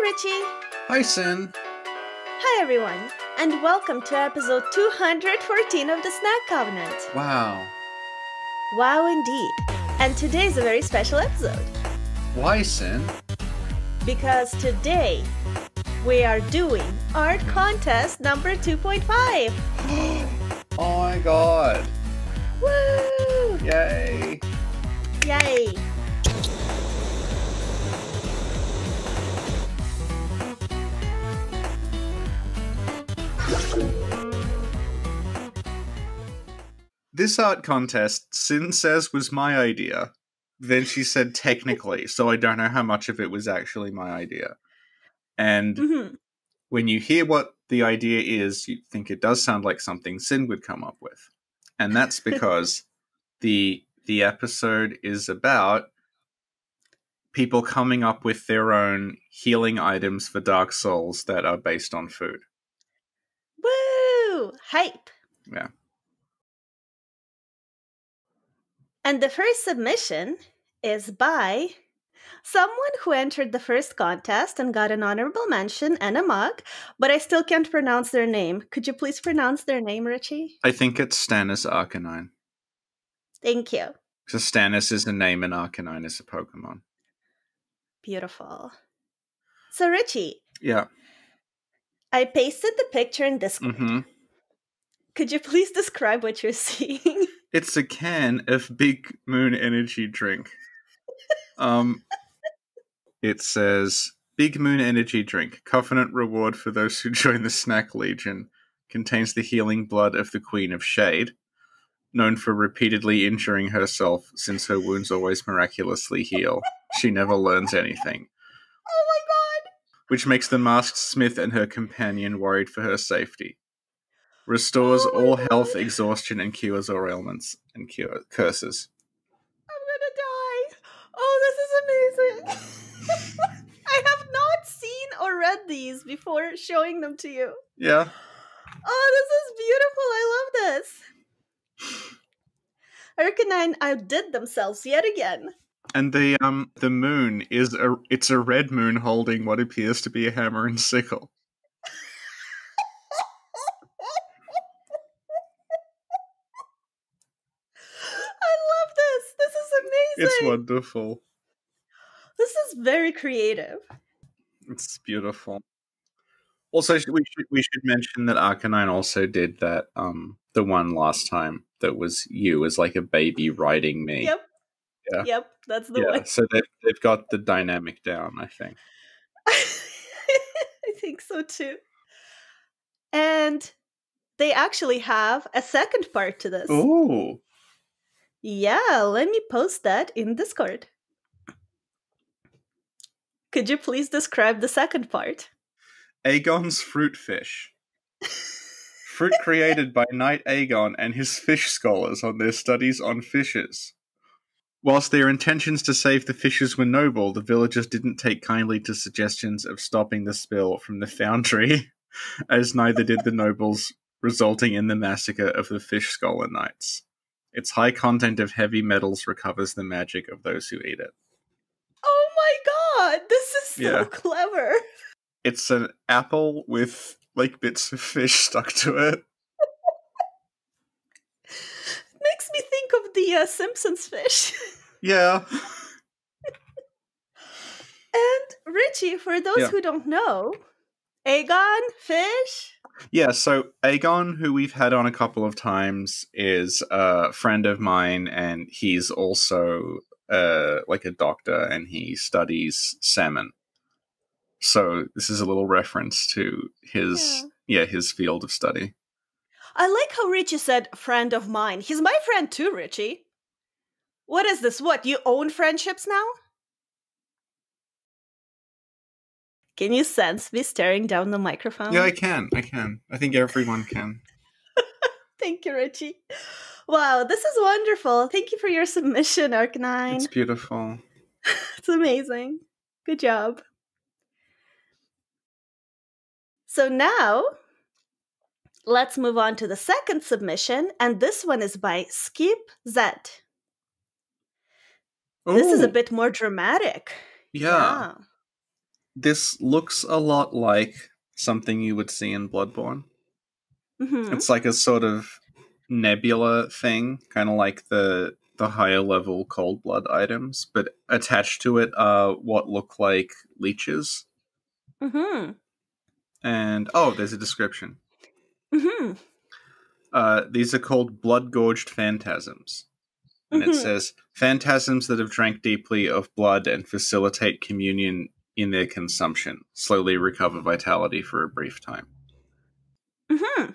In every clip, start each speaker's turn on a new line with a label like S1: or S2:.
S1: Hi, Richie.
S2: Hi, Sin.
S1: Hi, everyone, and welcome to episode 214 of the Snack Covenant.
S2: Wow.
S1: Wow, indeed. And today's a very special episode
S2: Why, Sin?
S1: because today we are doing art contest number 2.5.
S2: Oh my god.
S1: Woo!
S2: Yay.
S1: Yay!
S2: This art contest, Sin says, was my idea. Then she said technically, so I don't know how much of it was actually my idea. And
S1: Mhm.
S2: when you hear what the idea is, you think it does sound like something Sin would come up with. And that's because the the episode is about people coming up with their own healing items for Dark Souls that are based on food.
S1: Woo! Hype!
S2: Yeah.
S1: And the first submission is by someone who entered the first contest and got an honorable mention and a mug, but I still can't pronounce their name. Could you please pronounce their name, Richie?
S2: I think it's Stannis Arcanine.
S1: Thank you.
S2: So Stannis is a name and Arcanine is a Pokemon.
S1: Beautiful. So, Richie,
S2: Yeah.
S1: I pasted the picture in Discord.
S2: hmm
S1: Could you please describe what you're seeing?
S2: It's a can of Big Moon Energy drink. Um, it says Big Moon Energy drink, covenant reward for those who join the Snack Legion, contains the healing blood of the Queen of Shade, known for repeatedly injuring herself since her wounds always miraculously heal. She never learns anything,
S1: oh my god!
S2: which makes the masked smith and her companion worried for her safety. Restores all health, exhaustion, and cures all ailments and cure curses.
S1: I'm gonna die. Oh, this is amazing. I have not seen or read these before showing them to you.
S2: Yeah.
S1: Oh, this is beautiful. I love this. Arcanine outdid themselves yet again.
S2: And the um the moon is a it's a red moon holding what appears to be a hammer and sickle.
S1: I love this. This
S2: It's wonderful.
S1: This is very creative.
S2: It's beautiful. Also, we should we should mention that Arcanine also did that um the one last time that was you as like a baby riding me.
S1: Yep.
S2: Yeah.
S1: Yep, that's the
S2: yeah.
S1: one.
S2: So they've they've got the dynamic down. I think.
S1: I think so too. And they actually have a second part to this.
S2: Ooh.
S1: Yeah, let me post that in Discord. Could you please describe the second part?
S2: Aegon's fruit fish. Fruit created by Knight Aegon and his fish scholars on their studies on fishes. Whilst their intentions to save the fishes were noble, the villagers didn't take kindly to suggestions of stopping the spill from the foundry, as neither did the nobles, resulting in the massacre of the fish scholar knights. Its high content of heavy metals recovers the magic of those who eat it.
S1: Oh my god, this is so
S2: Yeah.
S1: clever.
S2: It's an apple with like bits of fish stuck to it.
S1: Makes me think of the uh, Simpsons fish.
S2: Yeah.
S1: and Richie, for those
S2: Yeah.
S1: who don't know, Aegon fish.
S2: Yeah, so Aegon, who we've had on a couple of times, is a friend of mine, and he's also uh, like a doctor, and he studies salmon. So this is a little reference to his yeah, his field of study.
S1: I like how Richie said friend of mine. He's my friend too, Richie. What is this? What, you own friendships now? Can you sense me staring down the microphone?
S2: Yeah, I can. I can. I think everyone can.
S1: Thank you, Richie. Wow, this is wonderful. Thank you for your submission, Arcanine.
S2: It's beautiful.
S1: It's amazing. Good job. So now, let's move on to the second submission, and this one is by Skip Z. This is a bit more dramatic.
S2: Yeah. This looks a lot like something you would see in Bloodborne.
S1: Mhm.
S2: It's like a sort of nebula thing, kind of like the the higher level cold blood items, but attached to it are what look like leeches.
S1: Mhm.
S2: And oh, there's a description.
S1: Mhm.
S2: Uh, these are called blood gorged phantasms. And it
S1: Mhm.
S2: says phantasms that have drank deeply of blood and facilitate communion in their consumption, slowly recover vitality for a brief time.
S1: Mm-hmm.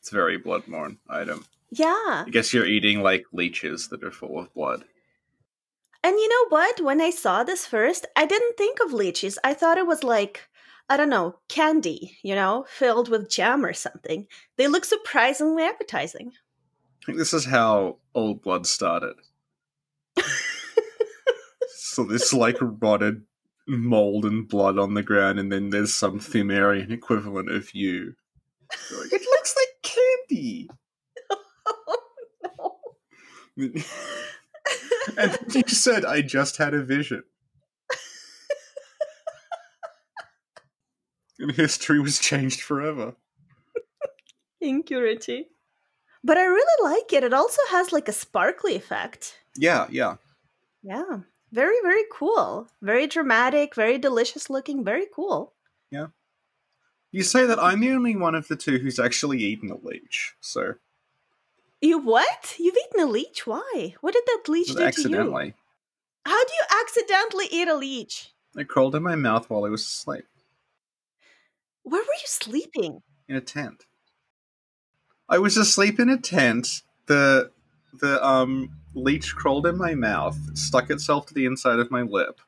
S2: It's a very bloodborne item.
S1: Yeah.
S2: I guess you're eating like leeches that are full of blood.
S1: And you know what? When I saw this first, I didn't think of leeches. I thought it was like, I don't know, candy, you know, filled with jam or something. They look surprisingly appetizing.
S2: I think this is how old blood started. so this like rotted mold and blood on the ground, and then there's some Pthumerian equivalent of you. Like, it looks like candy. and you said I just had a vision. and history was changed forever.
S1: Impurity. But I really like it. It also has like a sparkly effect.
S2: Yeah, yeah.
S1: Yeah. Very, very cool. Very dramatic, very delicious looking, very cool. Yeah.
S2: You say that I'm the only one of the two who's actually eaten a leech, so
S1: You what? You've eaten a leech? Why? What did that leech do to you?
S2: accidentally.
S1: How do you accidentally eat a leech?
S2: It crawled in my mouth while I was asleep
S1: Where were you sleeping?
S2: in a tent. I was asleep in a tent. The the um leech crawled in my mouth, stuck itself to the inside of my lip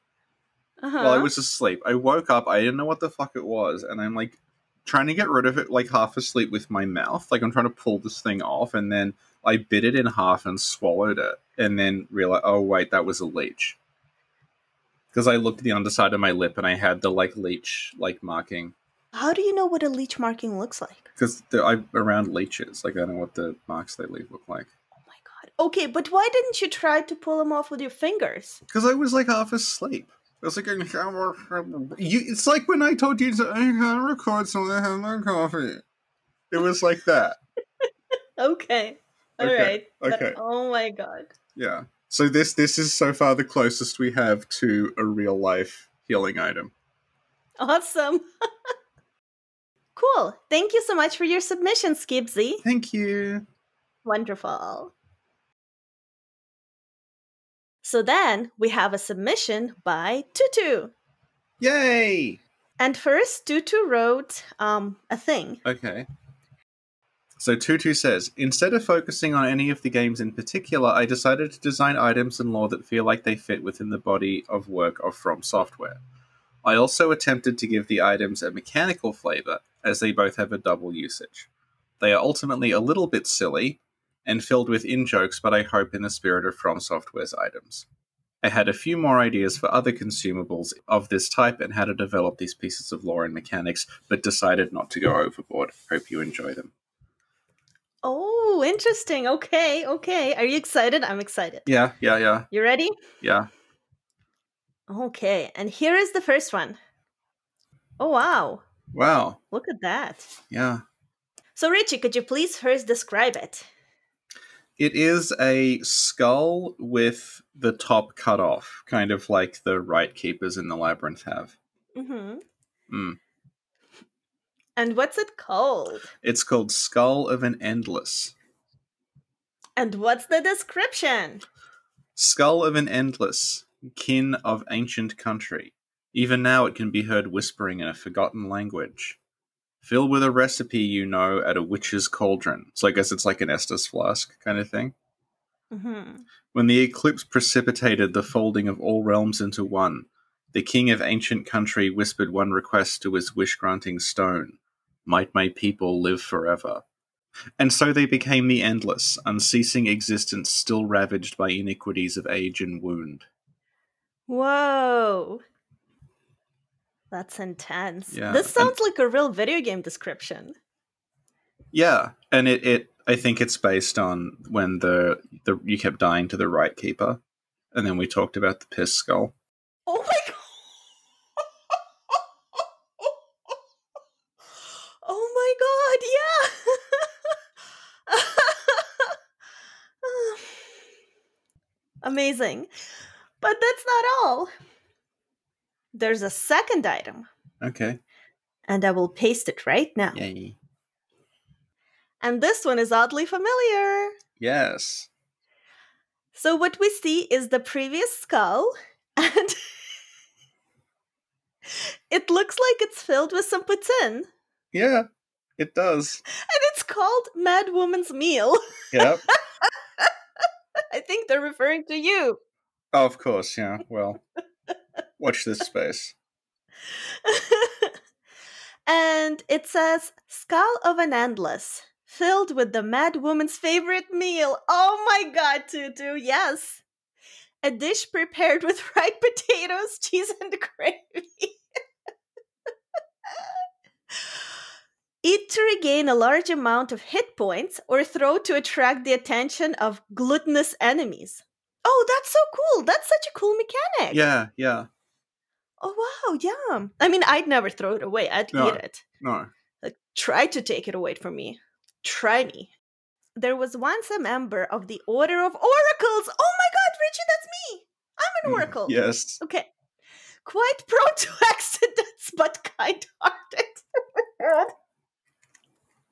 S1: Uh-huh.
S2: while I was asleep. I woke up, I didn't know what the fuck it was, and I'm like trying to get rid of it like half asleep with my mouth. Like I'm trying to pull this thing off and then I bit it in half and swallowed it and then realized oh wait, that was a leech. Because I looked at the underside of my lip and I had the like leech like marking.
S1: How do you know what a leech marking looks like?
S2: Because I'm around leeches. Like I know what the marks they leave look like.
S1: Okay, but why didn't you try to pull them off with your fingers?
S2: Because I was like half asleep. I was like, you, it's like when I told you to I gotta record so I have my coffee. It was like that.
S1: Okay. All
S2: Okay,
S1: right. But-
S2: okay.
S1: oh my god.
S2: Yeah. So this this is so far the closest we have to a real life healing item.
S1: Awesome. cool. Thank you so much for your submission, Skip Z.
S2: Thank you.
S1: Wonderful. So then we have a submission by Tutu.
S2: Yay!
S1: And first, Tutu wrote um, a thing.
S2: Okay. So Tutu says, instead of focusing on any of the games in particular, I decided to design items and lore that feel like they fit within the body of work of From Software. I also attempted to give the items a mechanical flavor, as they both have a double usage. They are ultimately a little bit silly and filled with in jokes, but I hope in the spirit of From Software's items. I had a few more ideas for other consumables of this type and how to develop these pieces of lore and mechanics, but decided not to go overboard. Hope you enjoy them.
S1: Oh, interesting. Okay, okay. Are you excited? I'm excited.
S2: Yeah, yeah, yeah,
S1: You ready?
S2: yeah.
S1: Okay, and here is the first one. Oh, wow.
S2: Wow.
S1: Look at that.
S2: Yeah.
S1: So, Richie, could you please first describe it?
S2: It is a skull with the top cut off, kind of like the Ritekeepers in the labyrinth have.
S1: Mm-hmm.
S2: Mm.
S1: And what's it called?
S2: It's called Skull of an Endless.
S1: And what's the description?
S2: Skull of an Endless, kin of ancient country. Even now it can be heard whispering in a forgotten language. Filled with a recipe you know at a witch's cauldron. So I guess it's like an Estus flask kind of thing.
S1: Mm-hmm.
S2: When the eclipse precipitated the folding of all realms into one, the king of ancient country whispered one request to his wish granting stone Might my people live forever? And so they became the endless, unceasing existence still ravaged by iniquities of age and wound.
S1: Whoa. That's intense.
S2: Yeah.
S1: This sounds and, like a real video game description.
S2: Yeah, and it, it I think it's based on when the the you kept dying to the Ritekeeper, and then we talked about the piss skull.
S1: Oh my god! oh my god! Yeah. Amazing, but that's not all. There's a second item,
S2: Okay.
S1: and I will paste it right now.
S2: Yay.
S1: And this one is oddly familiar.
S2: Yes.
S1: So, what we see is the previous skull, and it looks like it's filled with some poutine.
S2: Yeah, it does.
S1: And it's called Mad Woman's Meal.
S2: Yep.
S1: I think they're referring to you.
S2: oh, of course, yeah. Well, watch this space.
S1: and it says Skull of an Endless, filled with the Mad Woman's favorite meal. Oh my god, Tutu, yes. A dish prepared with fried potatoes, cheese, and gravy. Eat to regain a large amount of hit points or throw to attract the attention of gluttonous enemies. Oh, that's so cool. That's such a cool mechanic.
S2: Yeah, yeah.
S1: Oh, wow. Yeah. I mean, I'd never throw it away. I'd
S2: No.
S1: eat it.
S2: No.
S1: Like, try to take it away from me. Try me. There was once a member of the Order of Oracles. Oh my god, Richie, that's me. I'm an
S2: Mm,
S1: oracle.
S2: Yes.
S1: Okay. Quite prone to accidents, but kind hearted.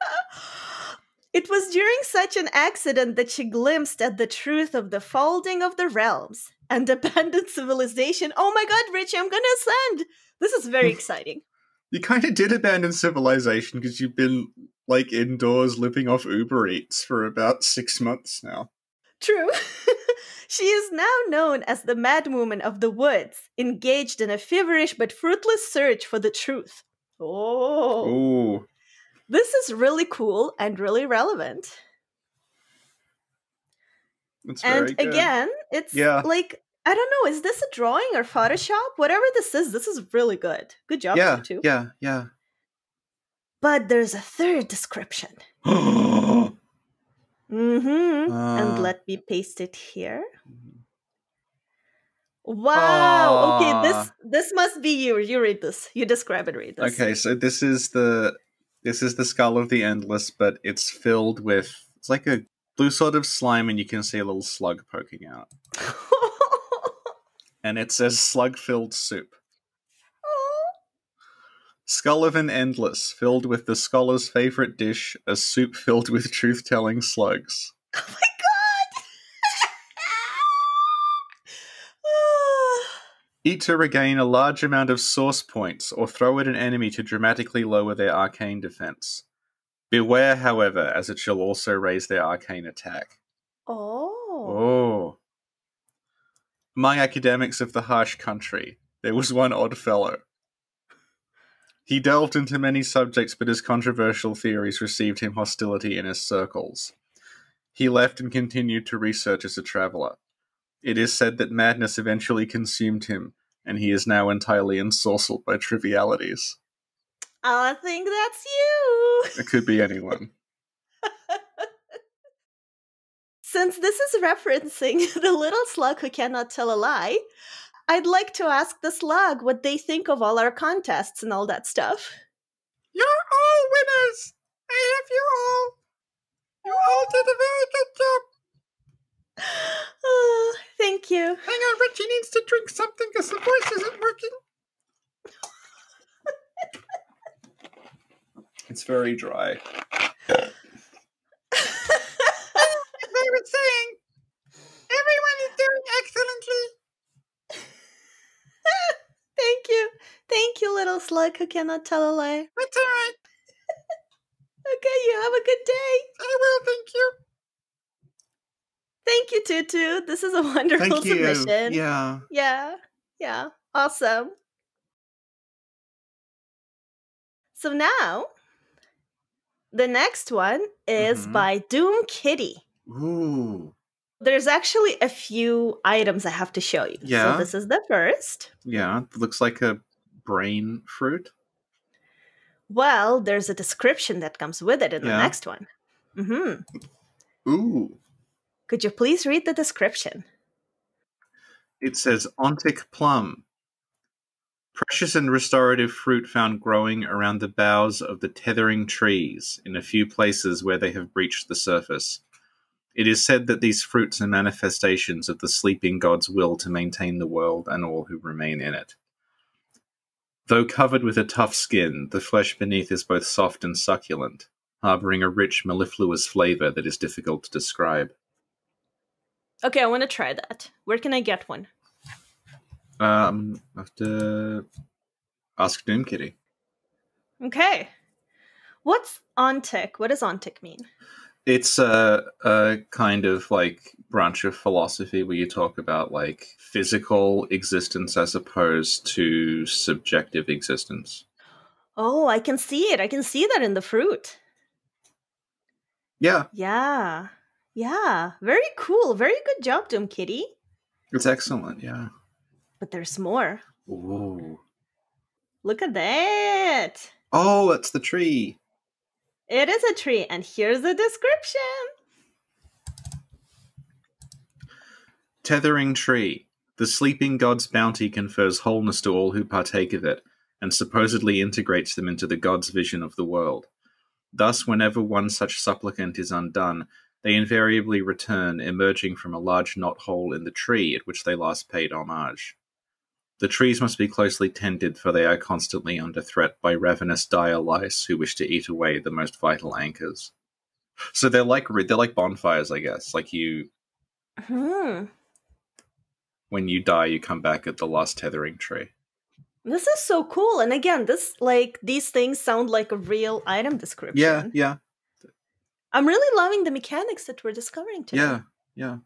S1: it was during such an accident that she glimpsed at the truth of the folding of the realms and abandoned civilization. Oh my god, Richie, I'm gonna ascend. This is very exciting.
S2: You kind of did abandon civilization because you've been like indoors living off Uber Eats for about six months now.
S1: True. she is now known as the madwoman of the Woods, engaged in a feverish but fruitless search for the truth. Oh.
S2: Ooh.
S1: This is really cool and really relevant.
S2: Very
S1: and again, it's
S2: Yeah.
S1: like I don't know, is this a drawing or Photoshop? Whatever this is, this is really good. Good job,
S2: yeah,
S1: too.
S2: yeah, yeah.
S1: But there's a third description. Mm-hmm.
S2: Ah.
S1: and let me paste it here. Wow. Okay, this
S2: Ah.
S1: this must be you. You read this. You describe it. Read this.
S2: Okay, so this is the this is the skull of the endless, but it's filled with it's like a blue sort of slime, and you can see a little slug poking out, and it says slug-filled soup. Skull of an endless, filled with the scholar's favorite dish, a soup filled with truth-telling slugs.
S1: Oh my
S2: Eat to regain a large amount of source points, or throw at an enemy to dramatically lower their arcane defense. Beware, however, as it shall also raise their arcane attack.
S1: oh.
S2: Oh. Among academics of the harsh country, there was one odd fellow. He delved into many subjects, but his controversial theories received him hostility in his circles. He left and continued to research as a traveler. It is said that madness eventually consumed him, and he is now entirely ensorcelled by trivialities.
S1: I think that's you.
S2: It could be anyone.
S1: Since this is referencing the little slug who cannot tell a lie, I'd like to ask the slug what they think of all our contests and all that stuff.
S2: You're all winners! I love you all! You all did a very good job!
S1: Oh, thank you.
S2: Hang on, Richie needs to drink something because the voice isn't working. it's very dry. they were saying everyone is doing excellently.
S1: Thank you. Thank you, little slug who cannot tell a lie.
S2: That's all right.
S1: Okay, you have a good day.
S2: I will, thank you.
S1: Thank you, Tutu. This is a wonderful submission.
S2: Yeah.
S1: Yeah. Yeah. Awesome. So now, the next one is
S2: Mhm.
S1: by Doom Kitty.
S2: Ooh.
S1: There's actually a few items I have to show you.
S2: Yeah.
S1: So this is the first.
S2: Yeah. Looks like a brain fruit.
S1: Well, there's a description that comes with it in the next one. hmm
S2: Ooh.
S1: Could you please read the description?
S2: It says Ontic plum. Precious and restorative fruit found growing around the boughs of the tethering trees in a few places where they have breached the surface. It is said that these fruits are manifestations of the sleeping god's will to maintain the world and all who remain in it. Though covered with a tough skin, the flesh beneath is both soft and succulent, harboring a rich, mellifluous flavor that is difficult to describe.
S1: Okay, I want to try that. Where can I get one?
S2: Um, I have to ask Doom Kitty.
S1: Okay. What's ontic? What does ontic mean?
S2: It's a, a kind of like branch of philosophy where you talk about like physical existence as opposed to subjective existence.
S1: Oh, I can see it. I can see that in the fruit.
S2: Yeah,
S1: Yeah. Yeah. Very cool. Very good job, Doom Kitty.
S2: it's excellent. Yeah.
S1: But there's more.
S2: Ooh.
S1: Look at that.
S2: Oh, it's the tree.
S1: It is a tree, and here's the description.
S2: Tethering tree. The sleeping god's bounty confers wholeness to all who partake of it, and supposedly integrates them into the god's vision of the world. Thus, whenever one such supplicant is undone, they invariably return, emerging from a large knot hole in the tree at which they last paid homage. The trees must be closely tended, for they are constantly under threat by ravenous dire lice who wish to eat away the most vital anchors. So they're like they're like bonfires, I guess. Like you,
S1: Hmm.
S2: when you die, you come back at the last tethering tree.
S1: This is so cool. And again, this like these things sound like a real item description.
S2: Yeah, yeah,
S1: I'm really loving the mechanics that we're discovering today.
S2: yeah, yeah,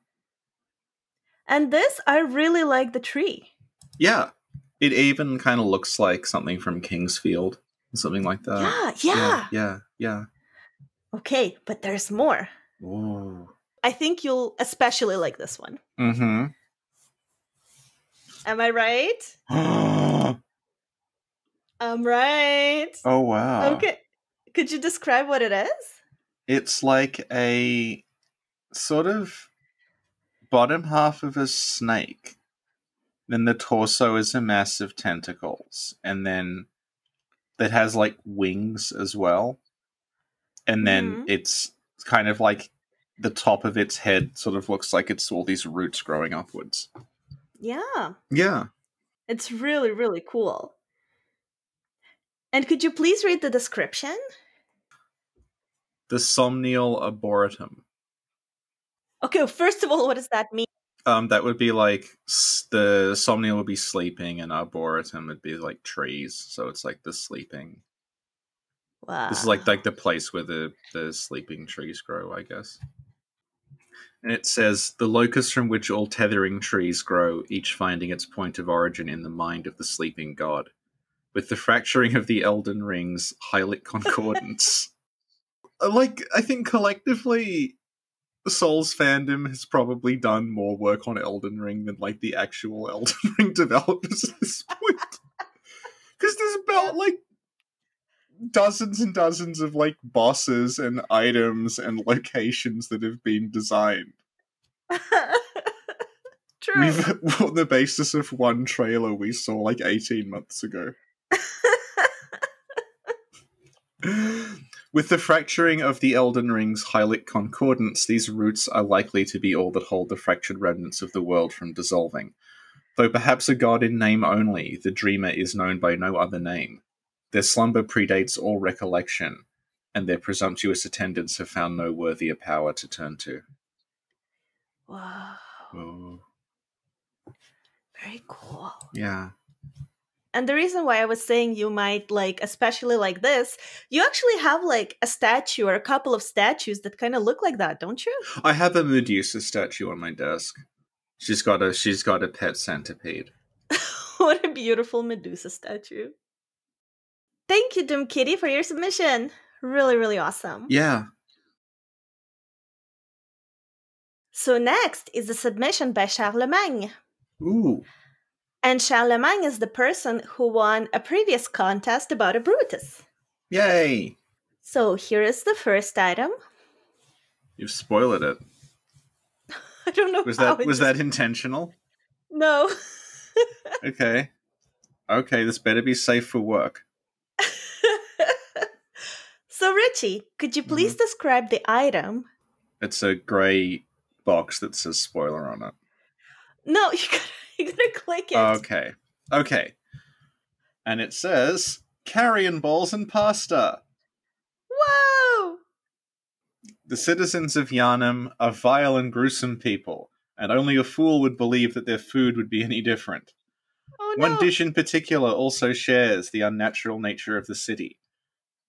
S1: And this, I really like the tree.
S2: yeah. It even kind of looks like something from King's Field, something like that.
S1: yeah, yeah,
S2: yeah, yeah.
S1: Okay, but there's more.
S2: Ooh.
S1: I think you'll especially like this one.
S2: Mm-hmm.
S1: Am I right? I'm right.
S2: Oh wow.
S1: Okay. Could you describe what it is?
S2: It's like a sort of bottom half of a snake. Then the torso is a mass of tentacles, and then that has like wings as well. And then
S1: Mhm.
S2: it's kind of like the top of its head sort of looks like it's all these roots growing upwards.
S1: Yeah.
S2: Yeah.
S1: It's really, really cool. And could you please read the description?
S2: The somnial arboretum.
S1: Okay, first of all, what does that mean?
S2: Um, that would be like the somnial would be sleeping, and arboretum would be like trees. So it's like the sleeping.
S1: Wow.
S2: This is like like the place where the the sleeping trees grow, I guess. And it says the locus from which all tethering trees grow, each finding its point of origin in the mind of the sleeping god, with the fracturing of the Elden Ring's Hylic concordance. Uh, like I think collectively, Souls fandom has probably done more work on Elden Ring than like the actual Elden Ring developers at this point. Because there's about like dozens and dozens of like bosses and items and locations that have been designed.
S1: True.
S2: We've on the basis of one trailer we saw like 18 months ago. With the fracturing of the Elden Ring's Hylic concordance, these roots are likely to be all that hold the fractured remnants of the world from dissolving. Though perhaps a god in name only, the dreamer is known by no other name. Their slumber predates all recollection, and their presumptuous attendants have found no worthier power to turn to.
S1: wow.
S2: Oh,
S1: Very cool.
S2: yeah.
S1: And the reason why I was saying you might like, especially like this, you actually have like a statue or a couple of statues that kind of look like that, don't you?
S2: I have a Medusa statue on my desk. She's got a she's got a pet centipede.
S1: what a beautiful Medusa statue. Thank you, Doom Kitty, for your submission. Really, really awesome.
S2: Yeah.
S1: So next is the submission by Charlemagne.
S2: Ooh.
S1: And Charlemagne is the person who won a previous contest about a Brutus.
S2: Yay.
S1: So here is the first item.
S2: You've spoiled it.
S1: I don't know
S2: Was that was
S1: just-
S2: that intentional?
S1: No.
S2: Okay. Okay, this better be safe for work.
S1: so, Richie, could you please
S2: Mm-hmm.
S1: describe the item?
S2: It's a grey box that says spoiler on it.
S1: No, you gotta, you gotta click it.
S2: Okay. Okay. And it says carrion balls and pasta.
S1: Whoa!
S2: The citizens of Yharnam are vile and gruesome people, and only a fool would believe that their food would be any different.
S1: Oh no!
S2: One dish in particular also shares the unnatural nature of the city.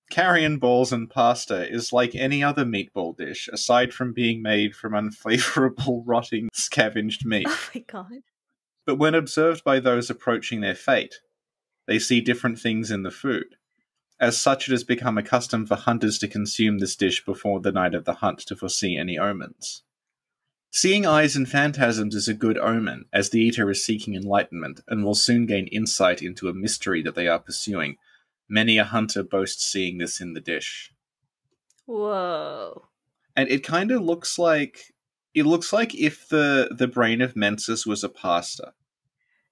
S2: Carrion balls and pasta is like any other meatball dish, aside from being made from unflavorable, rotting, scavenged meat.
S1: Oh my god!
S2: But when observed by those approaching their fate, they see different things in the food. As such, it has become a custom for hunters to consume this dish before the night of the hunt to foresee any omens. Seeing eyes and phantasms is a good omen, as the eater is seeking enlightenment and will soon gain insight into a mystery that they are pursuing. Many a hunter boasts seeing this in the dish.
S1: Whoa!
S2: And it kind of looks like it looks like if the the brain of Mensis was a pasta.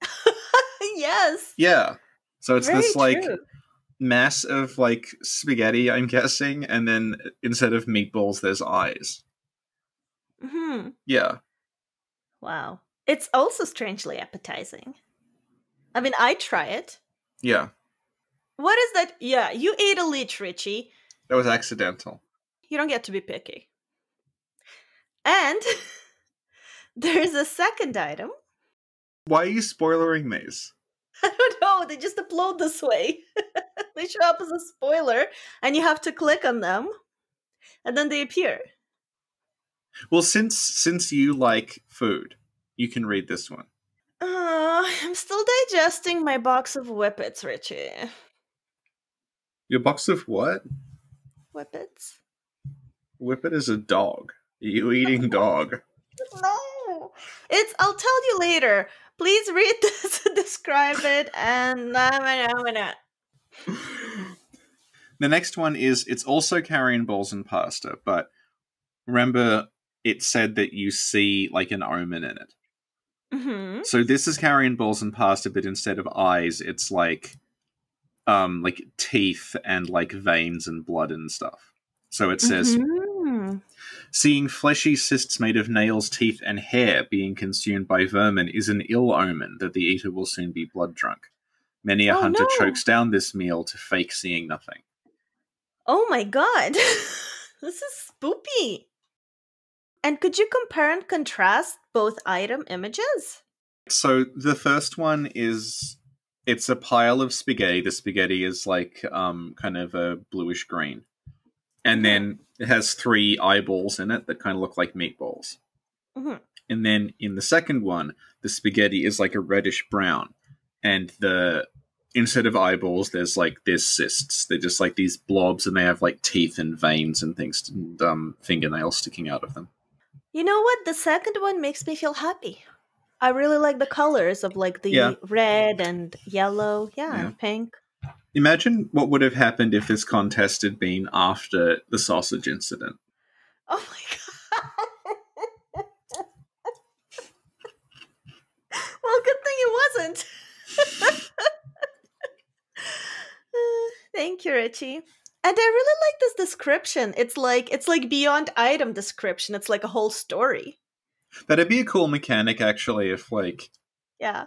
S1: yes.
S2: Yeah. So it's
S1: very
S2: this like
S1: true.
S2: mass of like spaghetti, I'm guessing, and then instead of meatballs, there's eyes.
S1: hmm
S2: Yeah.
S1: Wow. It's also strangely appetizing. I mean, I try it.
S2: Yeah.
S1: What is that? Yeah, you ate a leech, Richie.
S2: That was accidental.
S1: You don't get to be picky. And there's a second item.
S2: Why are you spoilering these?
S1: I don't know, they just upload this way. they show up as a spoiler, and you have to click on them, and then they appear.
S2: Well, since since you like food, you can read this one.
S1: Uh, I'm still digesting my box of whippets, Richie.
S2: Your box of what?
S1: Whippets?
S2: Whippet is a dog. Are you eating dog?
S1: No! It's, I'll tell you later. Please read this, describe it, and nah, nah, nah, nah.
S2: the next one is it's also carrion balls and pasta, but remember it said that you see like an omen in it.
S1: Mm-hmm.
S2: So this is carrion balls and pasta, but instead of eyes, it's like um like teeth and like veins and blood and stuff. So it says Seeing fleshy cysts made of nails, teeth, and hair being consumed by vermin is an ill omen that the eater will soon be blood drunk. Many a
S1: Oh,
S2: hunter
S1: no.
S2: chokes down this meal to fake seeing nothing.
S1: Oh my god. this is spoopy. And could you compare and contrast both item images?
S2: So the first one is it's a pile of spaghetti. The spaghetti is like um kind of a bluish green. And then it has three eyeballs in it that kind of look like meatballs.
S1: Mhm.
S2: And then in the second one, the spaghetti is like a reddish brown. And the instead of eyeballs, there's like there's cysts. They're just like these blobs and they have like teeth and veins and things and um fingernails sticking out of them.
S1: You know what? The second one makes me feel happy. I really like the colors of like the
S2: Yeah.
S1: red and yellow, yeah,
S2: Yeah.
S1: and pink.
S2: Imagine what would have happened if this contest had been after the sausage incident.
S1: Oh my god. well, good thing it wasn't. Thank you, Richie. And I really like this description. It's like it's like beyond item description. It's like a whole story.
S2: That'd be a cool mechanic, actually, if like
S1: Yeah.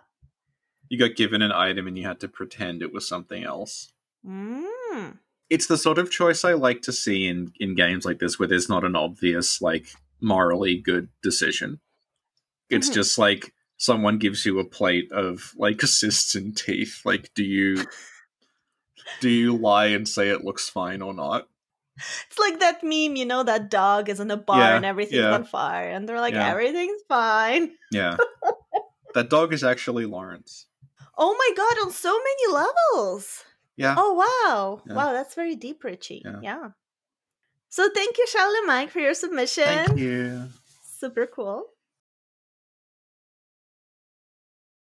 S2: You got given an item and you had to pretend it was something else.
S1: Mm.
S2: It's the sort of choice I like to see in in games like this, where there's not an obvious like morally good decision. It's
S1: Mhm.
S2: just like someone gives you a plate of like cysts and teeth. Like, do you do you lie and say it looks fine or not?
S1: It's like that meme, you know, that dog is in a bar
S2: Yeah,
S1: and everything's
S2: yeah.
S1: on fire, and they're like,
S2: Yeah.
S1: everything's fine.
S2: Yeah, that dog is actually Laurence.
S1: Oh my god, on so many levels.
S2: Yeah,
S1: Oh wow.
S2: Yeah.
S1: Wow, that's very deep, Richie.
S2: Yeah.
S1: Yeah. So thank you, Charlemagne, for your submission.
S2: thank you.
S1: Super cool.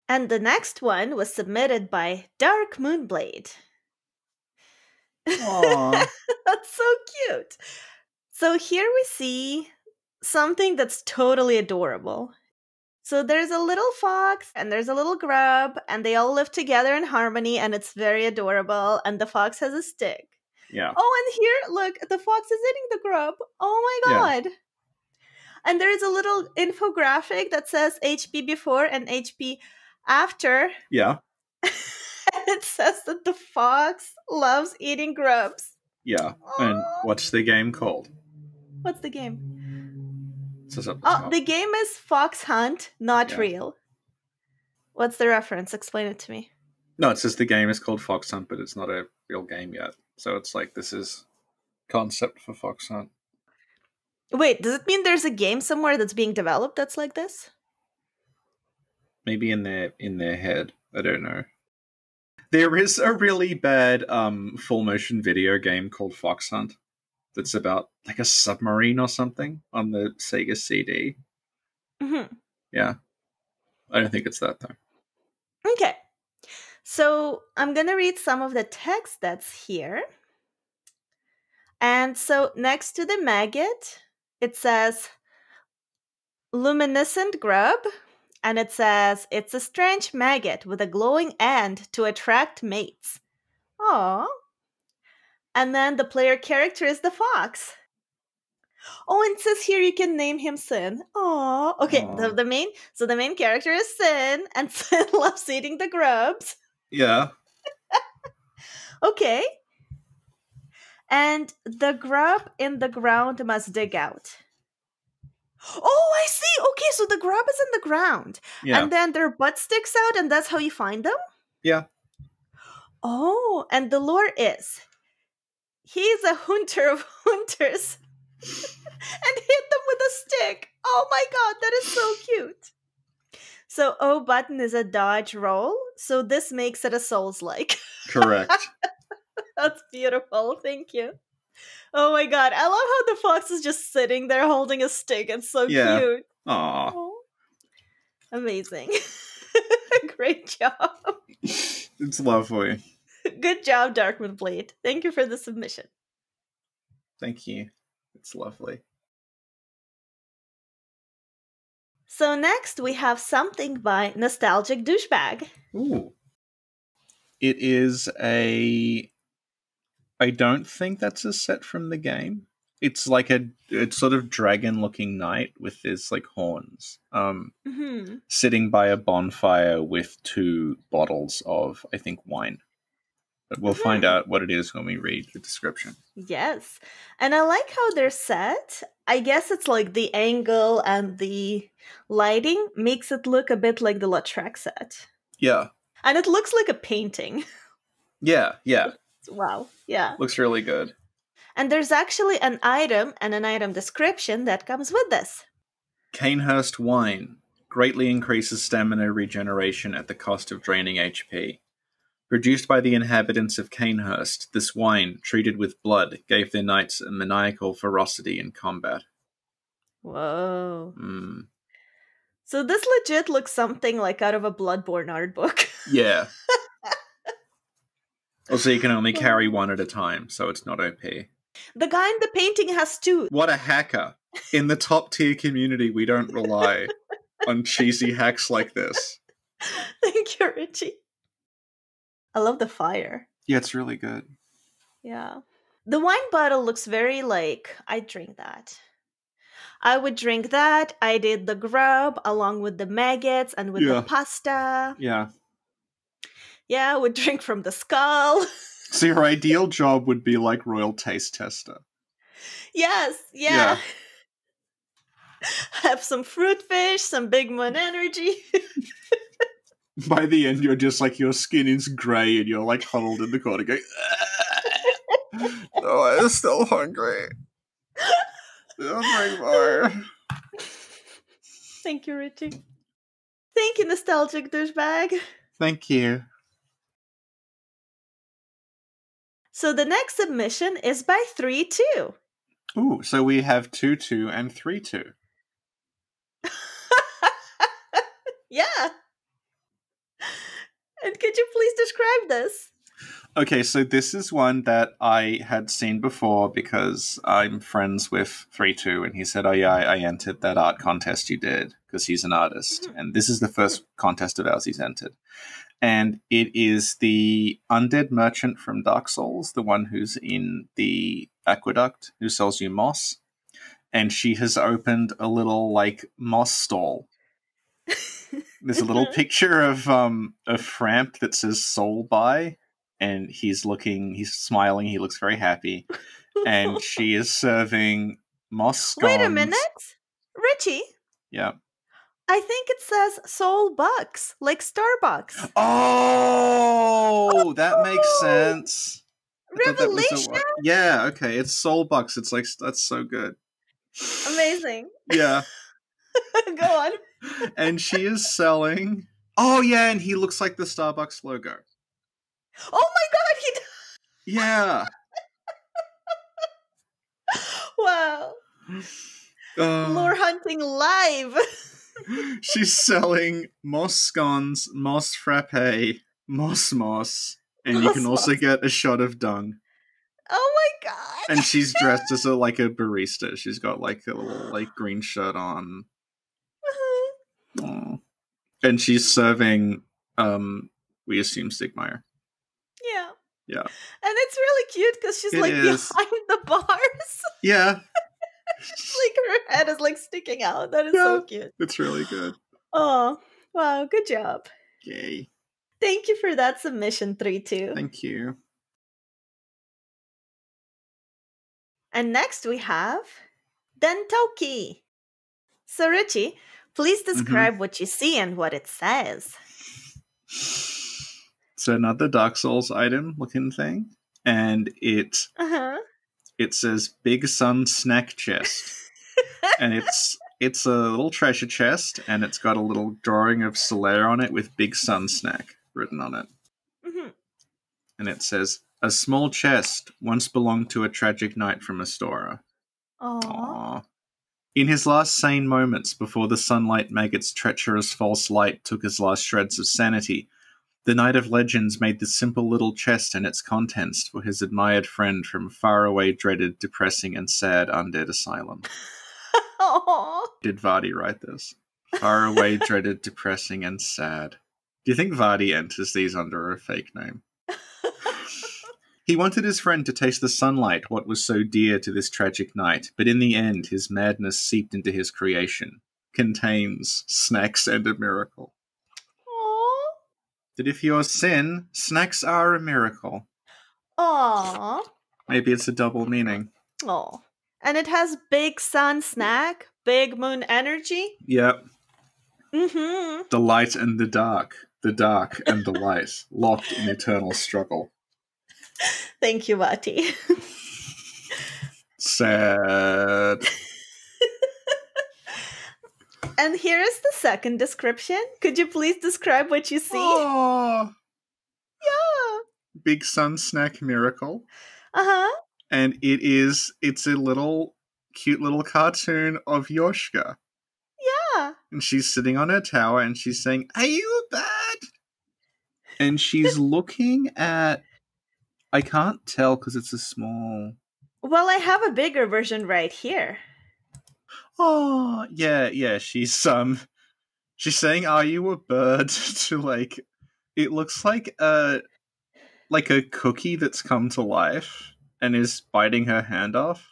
S1: And the next one was submitted by Dank Moon
S2: Blade.
S1: That's so cute. So here we see something that's totally adorable. So there's a little fox and there's a little grub, and they all live together in harmony, and it's very adorable. And the fox has a stick.
S2: Yeah.
S1: Oh, and here, look, the fox is eating the grub. Oh my god. Yeah. And there's a little infographic that says HP before and HP after.
S2: Yeah.
S1: And it says that the fox loves eating grubs.
S2: Yeah. And what's the game called?
S1: What's the game?
S2: The
S1: Oh, the game is Fox Hunt, not
S2: Yeah.
S1: real. What's the reference? Explain it to me.
S2: No, it says the game is called Fox Hunt, but it's not a real game yet. So it's like this is concept for Fox Hunt.
S1: Wait, does it mean there's a game somewhere that's being developed that's like this?
S2: Maybe in their in their head. I don't know. There is a really bad um full motion video game called Fox Hunt that's about like a submarine or something on the Sega CD.
S1: hmm
S2: Yeah. I don't think it's that though.
S1: Okay. So I'm going to read some of the text that's here. And so next to the maggot, it says luminescent grub. And it says it's a strange maggot with a glowing end to attract mates. Aww. And then the player character is the fox. Oh, and it says here you can name him Sin. Oh, Okay, the, the main so the main character is Sin, and Sin loves eating the grubs.
S2: Yeah.
S1: Okay. And the grub in the ground must dig out. Oh, I see. Okay, so the grub is in the ground.
S2: Yeah.
S1: And then their butt sticks out, and that's how you find them?
S2: Yeah.
S1: Oh, and the lore is he's a hunter of hunters and hit them with a stick. Oh my god, that is so cute. So O button is a dodge roll, so this makes it a Souls like.
S2: Correct.
S1: That's beautiful. Thank you. Oh my god, I love how the fox is just sitting there holding a stick. It's so
S2: Yeah.
S1: cute.
S2: Aw.
S1: Oh. Amazing. Great job.
S2: It's lovely.
S1: Good job, Dank Moon Blade. Thank you for the submission.
S2: Thank you. It's lovely.
S1: So next we have something by Nostalgic Douchebag.
S2: Ooh. It is a. I don't think that's a set from the game. It's like a it's sort of dragon looking knight with his like horns. Um
S1: hmm
S2: sitting by a bonfire with two bottles of, I think, wine. We'll find
S1: Hmm.
S2: out what it is when we read the description.
S1: Yes. And I like how they're set. I guess it's like the angle and the lighting makes it look a bit like the Lautrec set.
S2: Yeah.
S1: And it looks like a painting.
S2: Yeah, yeah.
S1: wow. Yeah.
S2: Looks really good.
S1: And there's actually an item and an item description that comes with this.
S2: Cainhurst wine greatly increases stamina regeneration at the cost of draining HP. Produced by the inhabitants of Cainhurst, this wine, treated with blood, gave their knights a maniacal ferocity in combat.
S1: Whoa.
S2: Mm.
S1: So this legit looks something like out of a Bloodborne art book.
S2: Yeah. also, you can only carry one at a time, so it's not OP.
S1: the guy in the painting has two.
S2: What a hacker! In the top tier community, we don't rely on cheesy hacks like this.
S1: Thank you, Richie. I love the fire.
S2: Yeah, it's really good.
S1: Yeah. The wine bottle looks very like I drink that. I would drink that. I did the grub along with the maggots and with
S2: Yeah.
S1: the pasta.
S2: Yeah.
S1: Yeah, I would drink from the skull.
S2: So your ideal job would be like royal taste tester.
S1: yes, yeah.
S2: Yeah.
S1: Have some fruit fish, some Big Moon energy.
S2: By the end, you're just like your skin is grey and you're like huddled in the corner going, "Oh, I'm still hungry. I'll drink more."
S1: Thank you, Richie. Thank you, nostalgic douchebag.
S2: Thank you.
S1: So the next submission is by 3 2.
S2: Ooh, so we have two two and three two.
S1: yeah. And could you please describe this?
S2: Okay, so this is one that I had seen before because I'm friends with 3 2, and he said, Oh, yeah, I, I entered that art contest you did because he's an artist.
S1: Mhm.
S2: And this is the first contest of ours he's entered. And it is the undead merchant from Dark Souls, the one who's in the aqueduct who sells you moss. And she has opened a little, like, moss stall there's a little picture of um a Frampt that says soul by and he's looking he's smiling he looks very happy and she is serving moss.
S1: Wait a minute. Richie,
S2: yeah
S1: I think it says Soul Bucks, like Starbucks.
S2: oh that makes sense I thought that was a
S1: Revelation?
S2: yeah okay it's soul bucks it's like that's so good
S1: Amazing.
S2: yeah
S1: Go on.
S2: And she is selling oh yeah and he looks like the starbucks logo
S1: Oh my god, he Does.
S2: yeah
S1: Wow.
S2: Uh,
S1: Lore hunting live.
S2: She's selling moss scones, moss frappe, moss moss, and you can
S1: Moss
S2: also get a shot of dung.
S1: Oh my god.
S2: And she's dressed as a like a barista. She's got like a little like green shirt on. Aw. And she's serving um we assume Stigmeyer.
S1: yeah.
S2: Yeah.
S1: And it's really cute because she's
S2: It
S1: like
S2: is.
S1: behind the bars.
S2: Yeah,
S1: like her head is like sticking out. That is so cute.
S2: it's really good.
S1: Oh, wow. Good job.
S2: Yay.
S1: Thank you for that submission, 3 2.
S2: Thank you.
S1: And next we have Dantoki. So, Richie, please
S2: Mm-hmm.
S1: describe what you see and what it says.
S2: It's another Dark Souls item looking thing. And it
S1: Uh huh.
S2: it says Big Sun Snack Chest. and it's it's a little treasure chest, and it's got a little drawing of Solaire on it with Big Sun Snack written on it.
S1: hmm
S2: And it says, A small chest once belonged to a tragic knight from Astora.
S1: Aww.
S2: Aww. In his last sane moments before the sunlight maggot's treacherous false light took his last shreds of sanity, the Knight of Legends made this simple little chest and its contents for his admired friend from faraway, dreaded, depressing, and sad undead asylum. Did Vardy write this? Far away, dreaded, depressing, and sad. Do you think Vardy enters these under a fake name? He wanted his friend to taste the sunlight, what was so dear to this tragic night, but in the end, his madness seeped into his creation. Contains snacks and a miracle.
S1: Aww.
S2: That if you're sin, snacks are a miracle.
S1: Aww.
S2: Maybe it's a double meaning.
S1: Aw. And it has big sun snack, big moon energy.
S2: Yep.
S1: Mm-hmm.
S2: The light and the dark. The dark and the light. Locked in eternal struggle.
S1: Thank you, Vati.
S2: Sad.
S1: and here is the second description. Could you please describe what you see?
S2: Oh,
S1: Yeah.
S2: Big Sun Snack Miracle.
S1: Uh-huh.
S2: And it is, it's a little, cute little cartoon of Yorshka.
S1: Yeah.
S2: And she's sitting on her tower and she's saying, Are you a bad? And she's looking at, I can't tell because it's a small.
S1: Well, I have a bigger version right here.
S2: Oh, yeah, yeah. She's, um, she's saying, Are you a bird? to like, it looks like a, like a cookie that's come to life and is biting her hand off.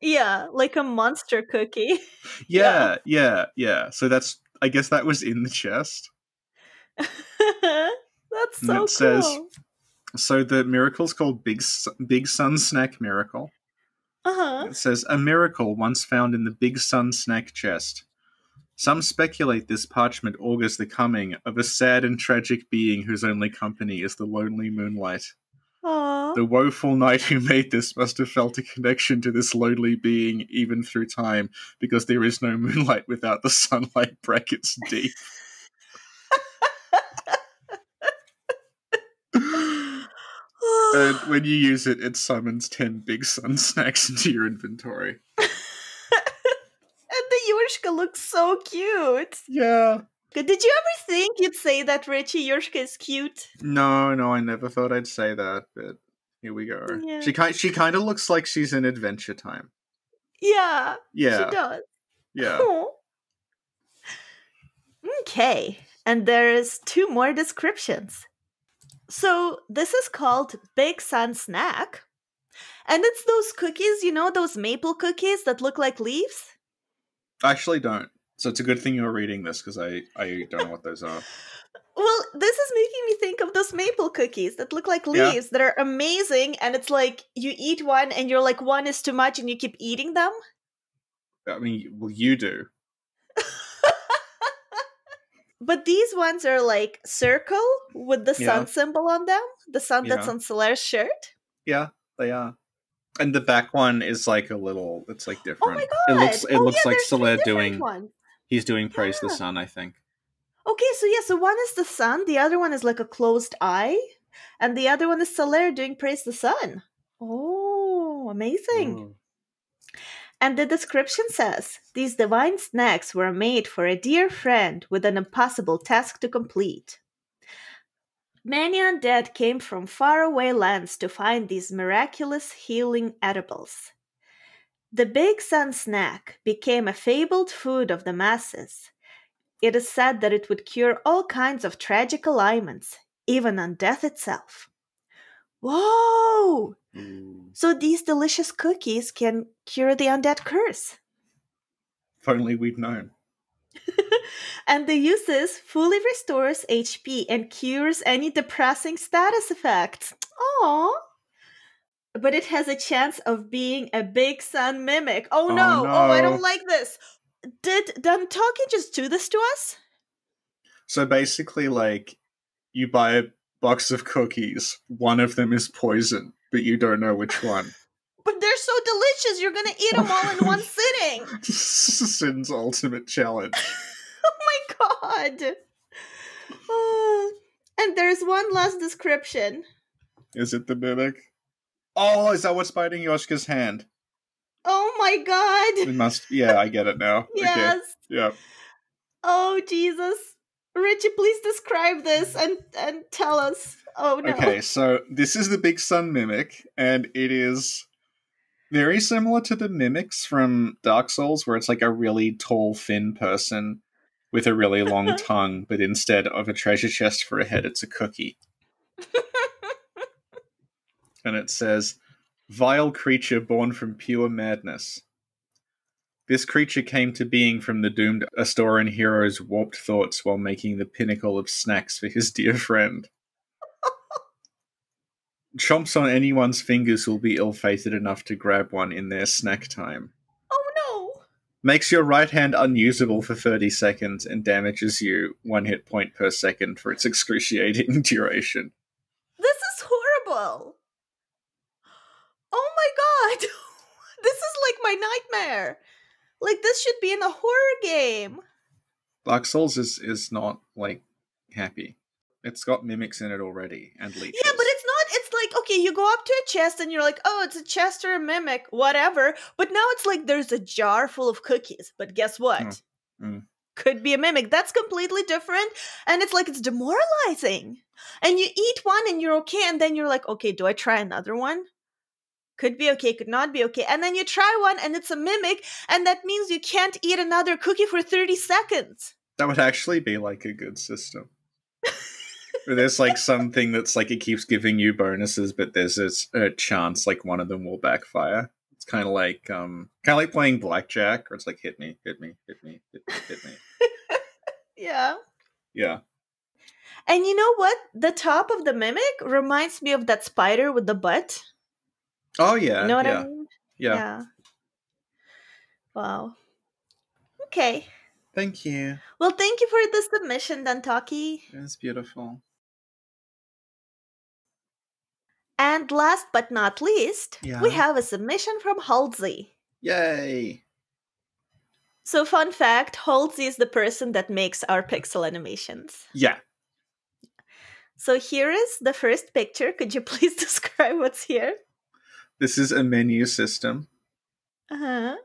S1: Yeah, like a monster cookie.
S2: Yeah, yeah, yeah. So that's I guess that was in the chest.
S1: That's
S2: And
S1: so
S2: it says-
S1: cool.
S2: So the miracle's called Big Big Sun Snack Miracle.
S1: Uh-huh.
S2: It says a miracle once found in the Big Sun Snack chest. Some speculate this parchment augurs the coming of a sad and tragic being whose only company is the lonely moonlight.
S1: Aw.
S2: The woeful knight who made this must have felt a connection to this lonely being even through time, because there is no moonlight without the sunlight brackets deep. And when you use it, it summons 10 big sun snacks into your inventory.
S1: and the Yorshka looks so cute.
S2: Yeah.
S1: Did you ever think you'd say that Richie Yorshka is cute?
S2: No, no, I never thought I'd say that, but here we go.
S1: Yeah.
S2: She kind she kind of looks like she's in Adventure Time.
S1: Yeah,
S2: Yeah,
S1: she does.
S2: yeah.
S1: Aw. Okay, and there's two more descriptions. So this is called Big Sun Snack, and it's those cookies, you know, those maple cookies that look like leaves.
S2: I actually don't. So it's a good thing you're reading this because I I don't know what those are.
S1: Well, this is making me think of those maple cookies that look like
S2: Yeah.
S1: leaves that are amazing, and it's like you eat one and you're like, one is too much, and you keep eating them.
S2: I mean, well, you do.
S1: But these ones are like circle with the sun
S2: Yeah.
S1: symbol on them, the sun that's on Solaire's shirt.
S2: Yeah, they are. And the back one is like a little. It's like different.
S1: Oh my god!
S2: It looks. It
S1: oh,
S2: looks
S1: yeah,
S2: like
S1: there's three
S2: Solaire
S1: different
S2: doing.
S1: ones.
S2: He's doing praise the sun. I think.
S1: Okay, so yeah, so one is the sun, the other one is like a closed eye, and the other one is Solaire doing praise the sun. Oh, amazing!
S2: Ooh.
S1: And the description says these divine snacks were made for a dear friend with an impossible task to complete. Many undead came from faraway lands to find these miraculous healing edibles. The Big Sun snack became a fabled food of the masses. It is said that it would cure all kinds of tragic ailments, even on death itself. Whoa!
S2: Ooh.
S1: So these delicious cookies can cure the undead curse.
S2: If only we'd known.
S1: and the uses fully restores HP and cures any depressing status effects. Aww. But it has a chance of being a big sun mimic. Oh,
S2: Oh,
S1: no. Oh, I don't like this. Did Dantoki just do this to us?
S2: So basically, like, you buy a box of cookies. One of them is poison, but you don't know which one.
S1: But they're so delicious. You're to eat them all in one sitting.
S2: Sin's ultimate challenge.
S1: Oh my god. Ah. and there's one last description.
S2: Is it the mimic? Oh, is that what's biting Yorshka's hand?
S1: Oh my
S2: It
S1: god.
S2: must. Yeah, I get it now.
S1: Yes.
S2: Okay. Yeah.
S1: Oh Jesus. Richie, please describe this and and tell us. Oh no.
S2: Okay, so this is the Big Sun Mimic, and it is very similar to the mimics from Dark Souls, where it's like a really tall, thin person with a really long tongue, but instead of a treasure chest for a head, it's a cookie. and it says, Vile creature born from pure madness. This creature came to being from the doomed Astoran hero's warped thoughts while making the pinnacle of snacks for his dear friend. Chomps on anyone's fingers will be ill fated enough to grab one in their snack time.
S1: Oh no.
S2: Makes your right hand unusable for 30 seconds and damages you one hit point per second for its excruciating duration.
S1: This is horrible. Oh my god. this is like my nightmare. Like this should be in a horror game.
S2: Dark Souls is, is not, like, happy. It's got mimics in it already and leeches.
S1: Yeah, but it's not. It's like okay, you go up to a chest and you're like, oh, it's a chest or a mimic, whatever. But now it's like there's a jar full of cookies. But guess what?
S2: Mm, mm.
S1: Could be a mimic. That's completely different, and it's like it's demoralizing. And you eat one and you're okay, and then you're like, okay, do I try another one? Could be okay, could not be okay. And then you try one and it's a mimic, and that means you can't eat another cookie for 30 seconds.
S2: That would actually be like a good system. There's like something that's like it keeps giving you bonuses, but there's a chance like one of them will backfire. It's kind of like um, kind of like playing blackjack, or it's like hit me, hit me, hit me, hit me, hit me.
S1: Yeah.
S2: Yeah,
S1: And you know what? The top of the mimic reminds me of that spider with the butt.
S2: Oh yeah,
S1: you know what
S2: yeah,
S1: I mean?
S2: yeah. yeah.
S1: Wow. Okay.
S2: Thank you.
S1: Well, thank you for the submission, Dantoki.
S2: It's beautiful.
S1: And last but not least, we have a submission from Holdsy.
S2: Yay!
S1: So, fun fact Holdsy is the person that makes our pixel animations.
S2: Yeah.
S1: So, here is the first picture. Could you please describe what's here?
S2: This is a menu system.
S1: Uh huh.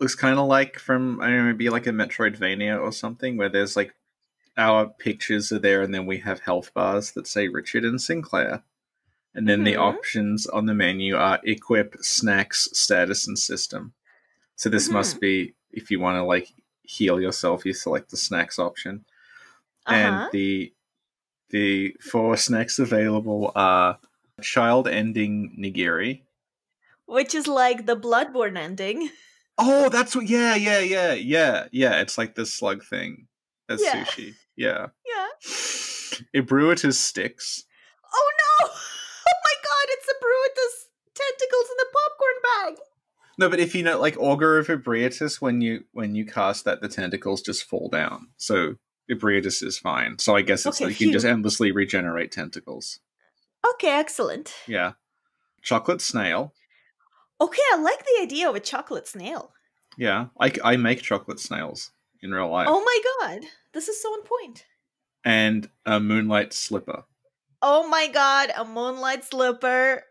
S2: Looks kind of like from I don't know, maybe like a Metroidvania or something, where there's like our pictures are there, and then we have health bars that say Richard and Sinclair. And then the
S1: Mhm.
S2: options on the menu are equip, snacks, status, and system. So this
S1: Mm-hmm.
S2: must be if you want to like heal yourself, you select the snacks option.
S1: Uh-huh.
S2: And the the four snacks available are child ending nigiri.
S1: Which is like the Bloodborne ending.
S2: Oh, that's what. Yeah, yeah, yeah, yeah, yeah. It's like the slug thing. That's
S1: Yeah.
S2: sushi. Yeah.
S1: Yeah.
S2: Ebrietas sticks.
S1: Oh no! Oh my god, it's Ebrietas tentacles in the popcorn bag!
S2: No, but if you know, like Augur of Ebrietas, when you when you cast that, the tentacles just fall down. So Ebrietas is fine. So I guess it's
S1: Okay,
S2: like you can just endlessly regenerate tentacles.
S1: Okay, excellent.
S2: Yeah. Chocolate snail.
S1: Okay, I like the idea of a chocolate snail.
S2: Yeah, I, I make chocolate snails in real life.
S1: Oh my god, this is so on point.
S2: And a moonlight slipper.
S1: Oh my god, a moonlight slipper.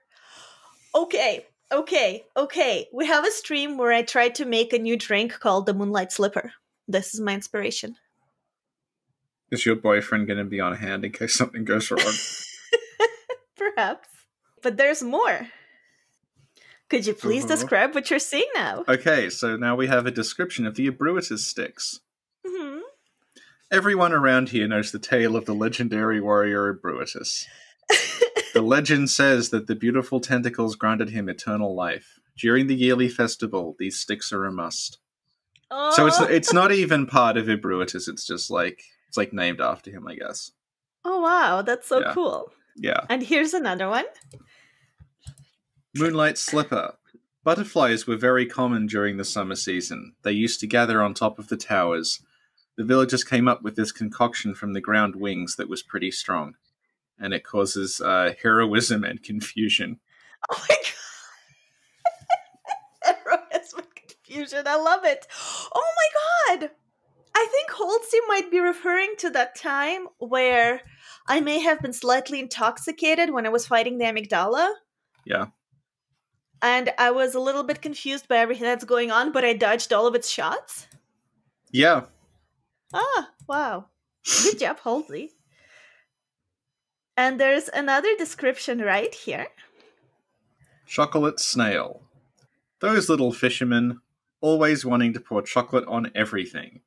S1: Okay, okay, okay. We have a stream where I tried to make a new drink called the moonlight slipper. This is my inspiration.
S2: Is your boyfriend going to be on hand in case something goes wrong?
S1: Perhaps. But there's more. Could you please
S2: Uh-huh.
S1: describe what you're seeing now?
S2: okay, so now we have a description of the Ebrietas sticks.
S1: hmm
S2: Everyone around here knows the tale of the legendary warrior Ebrietas. The legend says that the beautiful tentacles granted him eternal life. During the yearly festival, these sticks are a must.
S1: oh,
S2: So it's it's not even part of Ebrietas. It's just like it's like named after him, I guess.
S1: oh wow, that's so
S2: Yeah.
S1: cool.
S2: Yeah.
S1: And here's another one.
S2: Moonlight slipper. Butterflies were very common during the summer season. They used to gather on top of the towers. The villagers came up with this concoction from the ground wings that was pretty strong, and it causes uh, heroism and confusion.
S1: Oh my god. Heroism and confusion. I love it. Oh my god. I think Holdsy might be referring to that time where I may have been slightly intoxicated when I was fighting the amygdala.
S2: Yeah.
S1: And I was a little bit confused by everything that's going on, but I dodged all of its shots.
S2: Yeah,
S1: Ah, wow. Good job, Holdsy. And there's another description right here.
S2: chocolate snail. Those little fishermen, always wanting to pour chocolate on everything.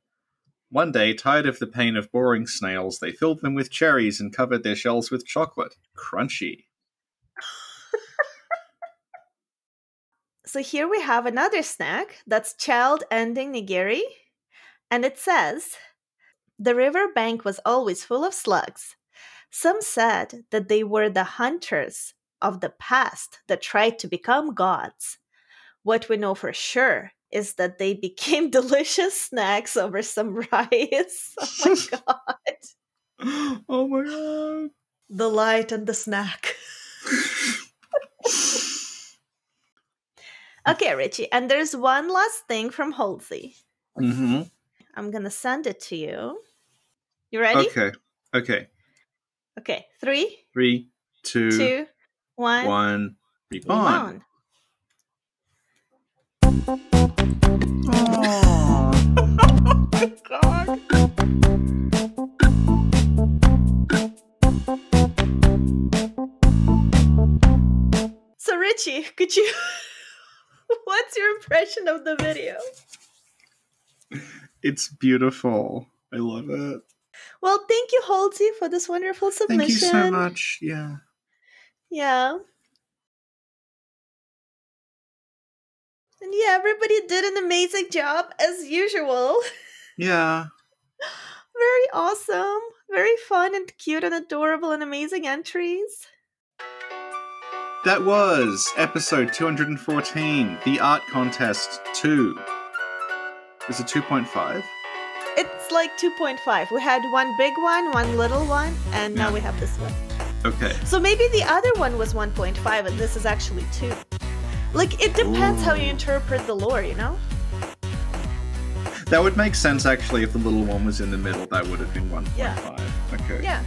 S2: One day, tired of the pain of boring snails, they filled them with cherries and covered their shells with chocolate. Crunchy.
S1: So here we have another snack that's child ending nigiri. And it says The river bank was always full of slugs. Some said that they were the hunters of the past that tried to become gods. What we know for sure is that they became delicious snacks over some rice. Oh my god.
S2: oh my god.
S1: The light and the snack. Okay, Richie, and there's one last thing from Holdsy.
S2: mm-hmm.
S1: I'm gonna send it to you. You ready?
S2: Okay. Okay.
S1: Okay, three,
S2: Three, two,
S1: two, one.
S2: one. Reborn.
S1: Reborn. Oh my god. So Richie, could you what's your impression of the video?
S2: It's beautiful. I love it.
S1: Well, thank you, Holdsy, for this wonderful submission.
S2: Thank you so much. Yeah.
S1: Yeah. And yeah, everybody did an amazing job as usual.
S2: Yeah.
S1: Very awesome. Very fun and cute and adorable and amazing entries.
S2: That was episode 214, the art contest 2. Is it 2.5?
S1: It's like 2.5. We had one big one, one little one, and now
S2: Yeah.
S1: we have this one.
S2: Okay.
S1: So maybe the other one was 1.5 and this is actually 2. Like, it depends how you interpret the lore, you know?
S2: That would make sense actually if the little one was in the middle. That would have been 1.5.
S1: Yeah.
S2: Okay.
S1: Yeah.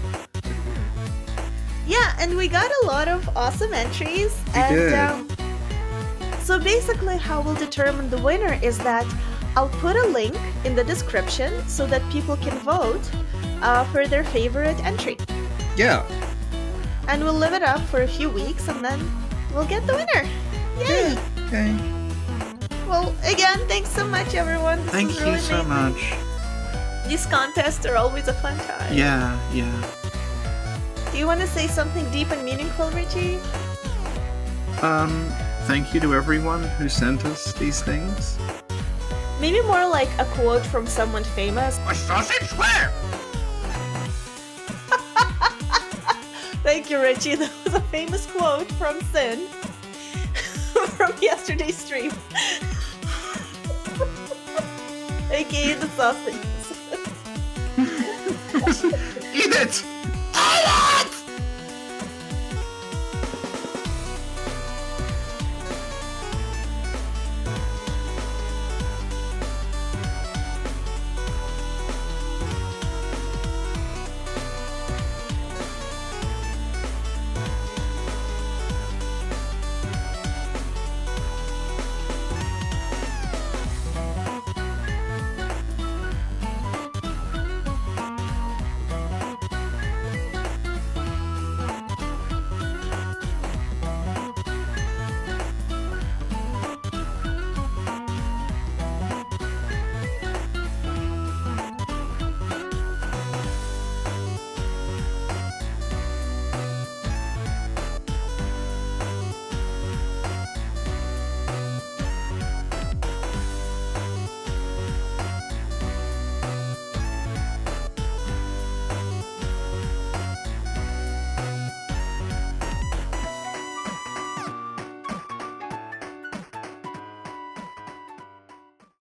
S1: Yeah, and we got a lot of awesome entries.
S2: We
S1: and
S2: did.
S1: Um, so basically, how we'll determine the winner is that I'll put a link in the description so that people can vote uh, for their favorite entry.
S2: Yeah.
S1: And we'll live it up for a few weeks and then we'll get the winner. Yay!
S2: Okay.
S1: Well, again, thanks so much, everyone. This
S2: Thank
S1: was
S2: you
S1: really
S2: so
S1: amazing.
S2: much.
S1: These contests are always a fun time.
S2: Yeah, yeah.
S1: Do you want to say something deep and meaningful, Richie?
S2: Um, thank you to everyone who sent us these things.
S1: Maybe more like a quote from someone famous.
S2: A sausage square!
S1: Thank you, Richie. That was a famous quote from Sin from yesterday's stream. AKA the sausage.
S2: Eat it!